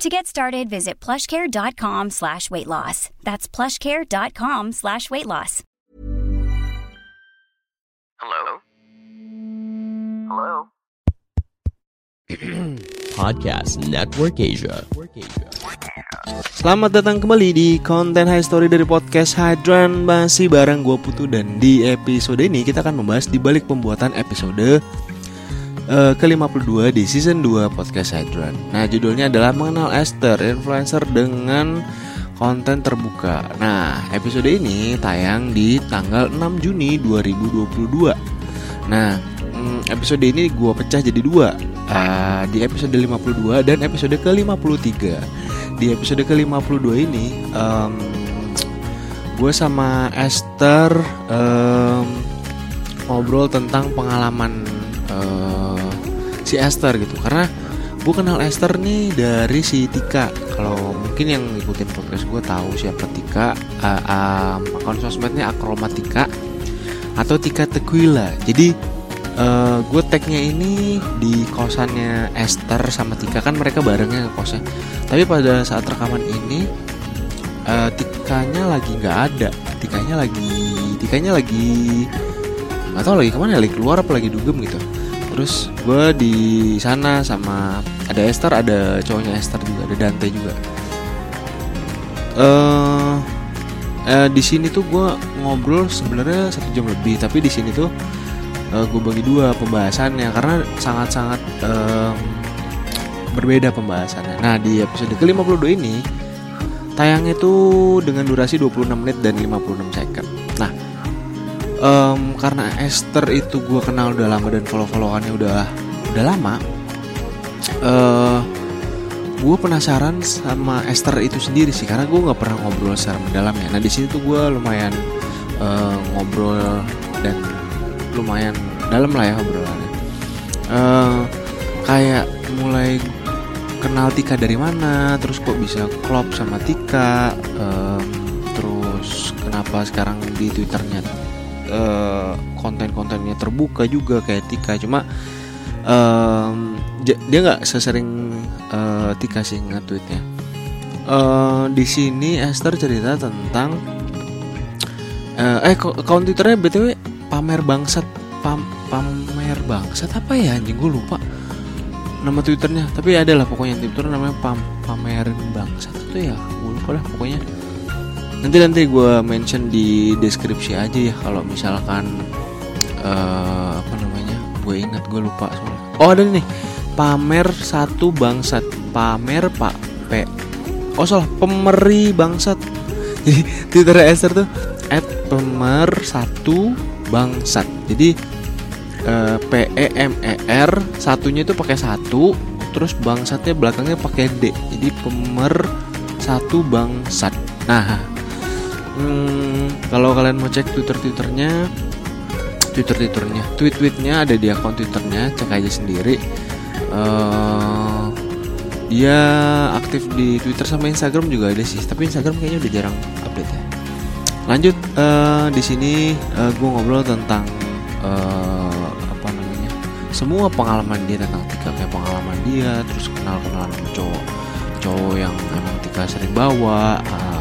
To get started, visit plushcare.com slash weight loss. That's plushcare.com slash weight loss. Hello? Hello? Podcast Network Asia. Selamat datang kembali di konten High Story dari podcast Hydran Masih bareng gue Putu dan di episode ini kita akan membahas di balik pembuatan episode uh, ke-52 di season 2 podcast Hydran Nah judulnya adalah mengenal Esther, influencer dengan konten terbuka. Nah episode ini tayang di tanggal 6 Juni 2022 Nah mm, episode ini gue pecah jadi dua. Uh, Di episode 52 dan episode ke-53 di episode ke-52 ini um, gue sama Esther um, ngobrol tentang pengalaman uh, si Esther gitu. Karena gue kenal Esther nih dari si Tika. Kalau mungkin yang ngikutin podcast gue tahu siapa Tika. Uh, um, akun sosmednya akromatika atau Tika Tequila jadi uh, gue tagnya ini di kosannya Esther sama Tika. Kan mereka barengnya ke kosnya. Tapi pada saat rekaman ini uh, Tikanya lagi nggak ada. Tikanya lagi Tikanya lagi nggak tahu lagi ke mana lagi keluar apa lagi dugem gitu terus gue di sana sama ada Esther ada cowoknya Esther juga ada Dante juga uh, uh, di sini tuh gue ngobrol sebenarnya satu jam lebih tapi di sini tuh uh, gue bagi dua pembahasannya karena sangat-sangat uh, berbeda pembahasannya. Nah di episode ke-52 ini tayangnya tuh dengan durasi 26 menit dan 56 second. Nah um, karena Esther itu gue kenal udah lama dan follow-followannya udah udah lama. Uh, gue penasaran sama Esther itu sendiri sih karena gue nggak pernah ngobrol secara mendalam ya. Nah di sini tuh gue lumayan uh, ngobrol dan lumayan dalam lah ya obrolannya uh, kayak mulai kenal Tika dari mana terus kok bisa klop sama Tika um, terus kenapa sekarang di twitternya uh, konten-kontennya terbuka juga kayak Tika. Cuma um, dia nggak sesering uh, Tika sih nge-tweetnya. Uh, di sini Esther cerita tentang uh, eh akun twitternya btw pamer bangsat. Pam, pamer bangsat apa ya? Anjing gue lupa nama twitternya. Tapi ada lah pokoknya twitter namanya pam pamerin bangsat. Itu ya gue lupa lah pokoknya nanti nanti gue mention di deskripsi aja ya kalau misalkan uh, apa namanya gue ingat gue lupa soalnya. Oh ada nih pamer satu bangsat pamer pak p. Oh salah pemeri bangsat. Jadi twitter Esther tuh at pemer satu bangsat. Jadi uh, P E M E R satunya itu pakai satu terus bangsatnya belakangnya pakai D. Jadi pemer satu bangsat. Nah hmm, kalau kalian mau cek twitter twitternya twitter twitternya tweet tweetnya ada di akun twitternya cek aja sendiri. Uh, dia aktif di twitter sama instagram juga ada sih tapi instagram kayaknya udah jarang update ya lanjut uh, di sini uh, gue ngobrol tentang uh, apa namanya semua pengalaman dia tentang Tika kayak pengalaman dia terus kenal kenalan cowok cowok yang emang Tika sering bawa uh,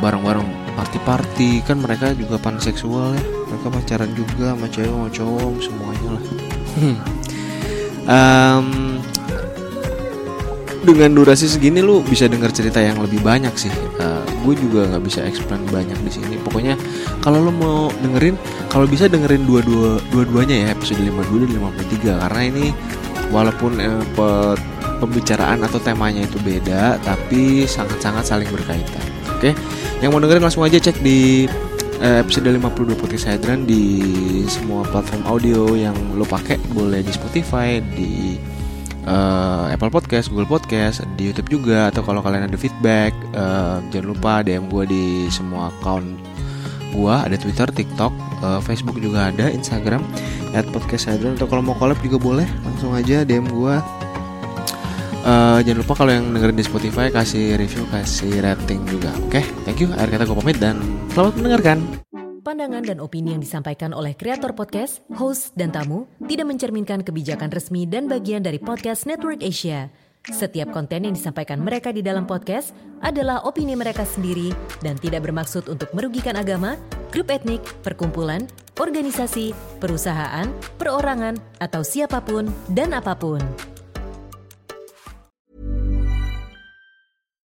bareng-bareng party-party kan mereka juga panseksual ya mereka pacaran juga sama cewek sama cowok semuanya lah um, dengan durasi segini lu bisa dengar cerita yang lebih banyak sih. Uh, gue juga nggak bisa explain banyak di sini. Pokoknya kalau lo mau dengerin, kalau bisa dengerin dua-dua dua-duanya ya episode 52 dan 53 karena ini walaupun pe, pembicaraan atau temanya itu beda, tapi sangat-sangat saling berkaitan. Oke, yang mau dengerin langsung aja cek di uh, episode 52 podcast Hydran di semua platform audio yang lo pakai, boleh di Spotify, di uh, Apple Podcast, Google Podcast, di YouTube juga atau kalau kalian ada feedback uh, jangan lupa DM gue di semua account gua. Ada Twitter, TikTok, uh, Facebook juga ada, Instagram @podcastsadron atau kalau mau collab juga boleh langsung aja DM gua. Uh, jangan lupa kalau yang dengerin di Spotify kasih review, kasih rating juga. Oke, okay? thank you. Akhir kata gue pamit dan selamat mendengarkan. Pandangan dan opini yang disampaikan oleh kreator podcast, host, dan tamu tidak mencerminkan kebijakan resmi dan bagian dari podcast Network Asia. Setiap konten yang disampaikan mereka di dalam podcast adalah opini mereka sendiri dan tidak bermaksud untuk merugikan agama, grup etnik, perkumpulan, organisasi, perusahaan, perorangan, atau siapa pun dan apa pun.